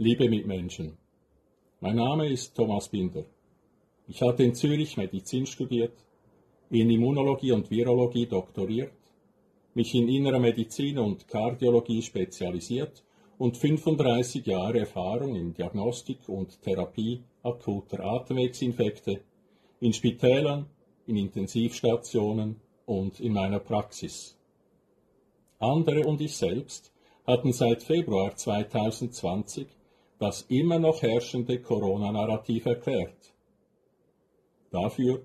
Liebe Mitmenschen, mein Name ist Thomas Binder. Ich hatte in Zürich Medizin studiert, in Immunologie und Virologie doktoriert, mich in innerer Medizin und Kardiologie spezialisiert und 35 Jahre Erfahrung in Diagnostik und Therapie akuter Atemwegsinfekte in Spitälern, in Intensivstationen und in meiner Praxis. Andere und ich selbst hatten seit Februar 2020 das immer noch herrschende Corona-Narrativ erklärt. Dafür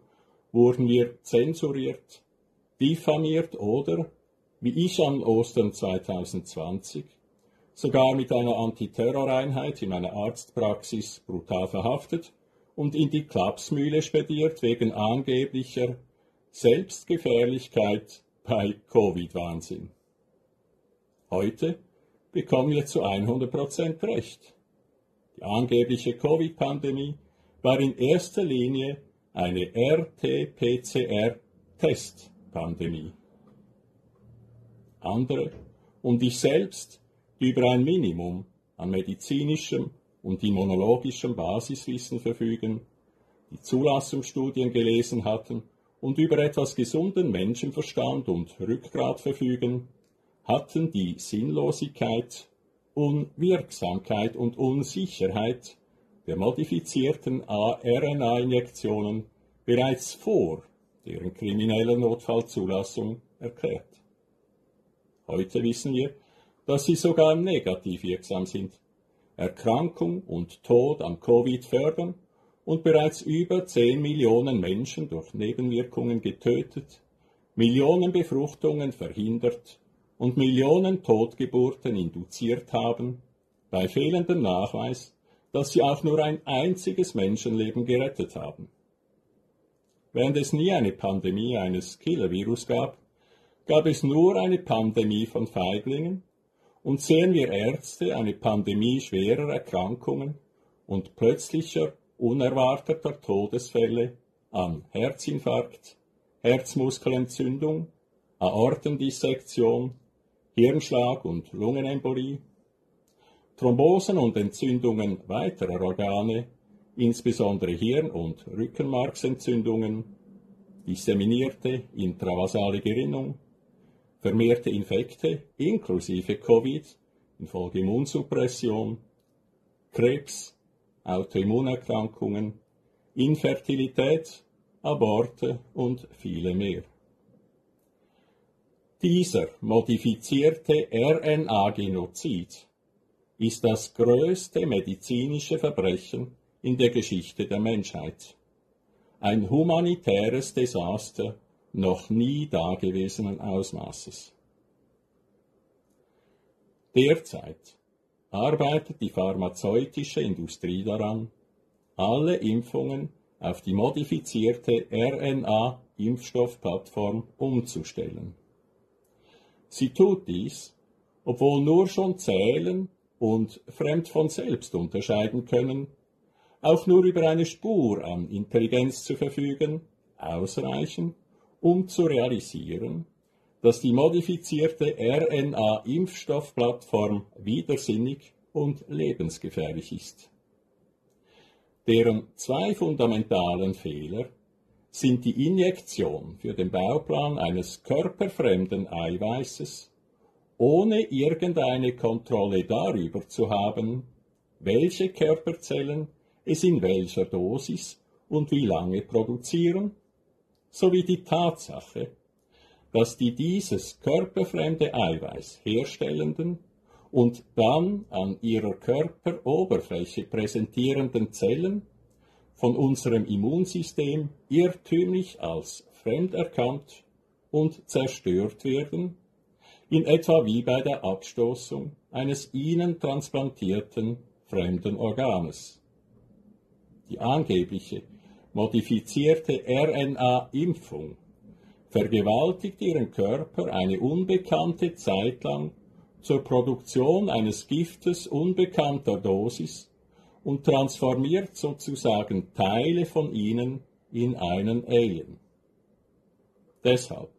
wurden wir zensuriert, diffamiert oder, wie ich an Ostern 2020, sogar mit einer Antiterroreinheit in meiner Arztpraxis brutal verhaftet und in die Klapsmühle spediert wegen angeblicher Selbstgefährlichkeit bei Covid-Wahnsinn. Heute bekommen wir zu 100% recht. Die angebliche Covid-Pandemie war in erster Linie eine RT-PCR-Testpandemie. Andere und ich selbst, die über ein Minimum an medizinischem und immunologischem Basiswissen verfügen, die Zulassungsstudien gelesen hatten und über etwas gesunden Menschenverstand und Rückgrat verfügen, hatten die Sinnlosigkeit, Unwirksamkeit und Unsicherheit der modifizierten RNA-Injektionen bereits vor deren krimineller Notfallzulassung erklärt. Heute wissen wir, dass sie sogar negativ wirksam sind, Erkrankung und Tod an Covid fördern und bereits über 10 Millionen Menschen durch Nebenwirkungen getötet, Millionen Befruchtungen verhindert und Millionen Totgeburten induziert haben, bei fehlendem Nachweis, dass sie auch nur ein einziges Menschenleben gerettet haben. Während es nie eine Pandemie eines Killer-Virus gab, gab es nur eine Pandemie von Feiglingen und sehen wir Ärzte eine Pandemie schwerer Erkrankungen und plötzlicher, unerwarteter Todesfälle an Herzinfarkt, Herzmuskelentzündung, Aortendissektion, Hirnschlag und Lungenembolie, Thrombosen und Entzündungen weiterer Organe, insbesondere Hirn- und Rückenmarksentzündungen, disseminierte intravasale Gerinnung, vermehrte Infekte inklusive Covid infolge Immunsuppression, Krebs, Autoimmunerkrankungen, Infertilität, Aborte und viele mehr. Dieser modifizierte RNA-Genozid ist das größte medizinische Verbrechen in der Geschichte der Menschheit. Ein humanitäres Desaster noch nie dagewesenen Ausmaßes. Derzeit arbeitet die pharmazeutische Industrie daran, alle Impfungen auf die modifizierte RNA-Impfstoffplattform umzustellen. Sie tut dies, obwohl nur schon Zählen und fremd von selbst unterscheiden können, auch nur über eine Spur an Intelligenz zu verfügen, ausreichen, um zu realisieren, dass die modifizierte RNA-Impfstoffplattform widersinnig und lebensgefährlich ist. Deren zwei fundamentalen Fehler sind die Injektion für den Bauplan eines körperfremden Eiweißes, ohne irgendeine Kontrolle darüber zu haben, welche Körperzellen es in welcher Dosis und wie lange produzieren, sowie die Tatsache, dass die dieses körperfremde Eiweiß herstellenden und dann an ihrer Körperoberfläche präsentierenden Zellen von unserem Immunsystem irrtümlich als fremd erkannt und zerstört werden, in etwa wie bei der Abstoßung eines ihnen transplantierten fremden Organes. Die angebliche modifizierte RNA-Impfung vergewaltigt ihren Körper eine unbekannte Zeit lang zur Produktion eines Giftes unbekannter Dosis und transformiert sozusagen Teile von ihnen in einen Alien. Deshalb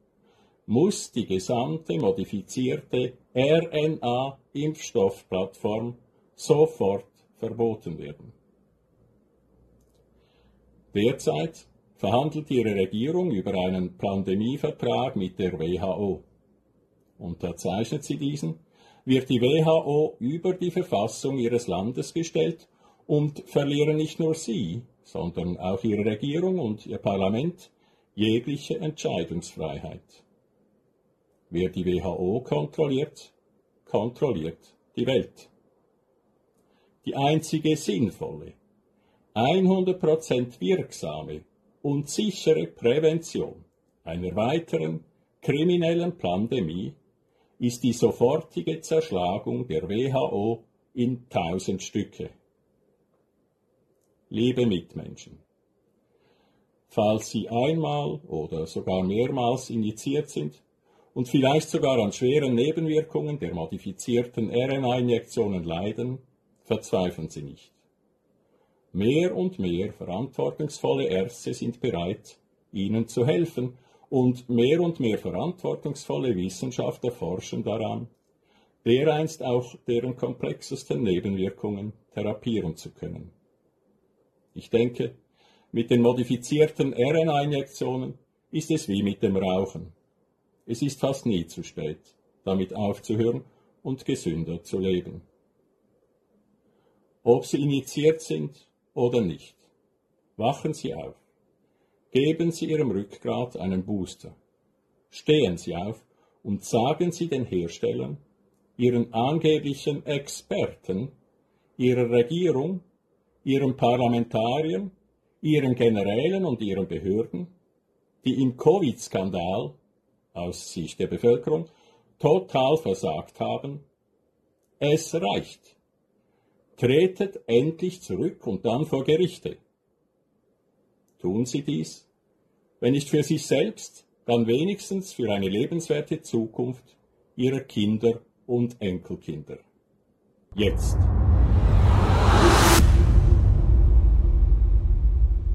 muss die gesamte modifizierte RNA-Impfstoffplattform sofort verboten werden. Derzeit verhandelt ihre Regierung über einen Pandemievertrag mit der WHO. Unterzeichnet sie diesen, wird die WHO über die Verfassung ihres Landes gestellt und verlieren nicht nur sie, sondern auch ihre Regierung und ihr Parlament jegliche Entscheidungsfreiheit. Wer die WHO kontrolliert, kontrolliert die Welt. Die einzige sinnvolle, 100% wirksame und sichere Prävention einer weiteren kriminellen Pandemie ist die sofortige Zerschlagung der WHO in tausend Stücke. Liebe Mitmenschen, falls Sie einmal oder sogar mehrmals injiziert sind und vielleicht sogar an schweren Nebenwirkungen der modifizierten RNA-Injektionen leiden, verzweifeln Sie nicht. Mehr und mehr verantwortungsvolle Ärzte sind bereit, Ihnen zu helfen, und mehr und mehr verantwortungsvolle Wissenschaftler forschen daran, dereinst auch deren komplexesten Nebenwirkungen therapieren zu können. Ich denke, mit den modifizierten RNA-Injektionen ist es wie mit dem Rauchen. Es ist fast nie zu spät, damit aufzuhören und gesünder zu leben. Ob Sie injiziert sind oder nicht, wachen Sie auf. Geben Sie Ihrem Rückgrat einen Booster. Stehen Sie auf und sagen Sie den Herstellern, Ihren angeblichen Experten, Ihrer Regierung, Ihren Parlamentariern ihren Generälen und ihren Behörden, die im Covid-Skandal aus Sicht der Bevölkerung total versagt haben, es reicht. Tretet endlich zurück und dann vor Gerichte. Tun Sie dies, wenn nicht für sich selbst, dann wenigstens für eine lebenswerte Zukunft Ihrer Kinder und Enkelkinder. Jetzt.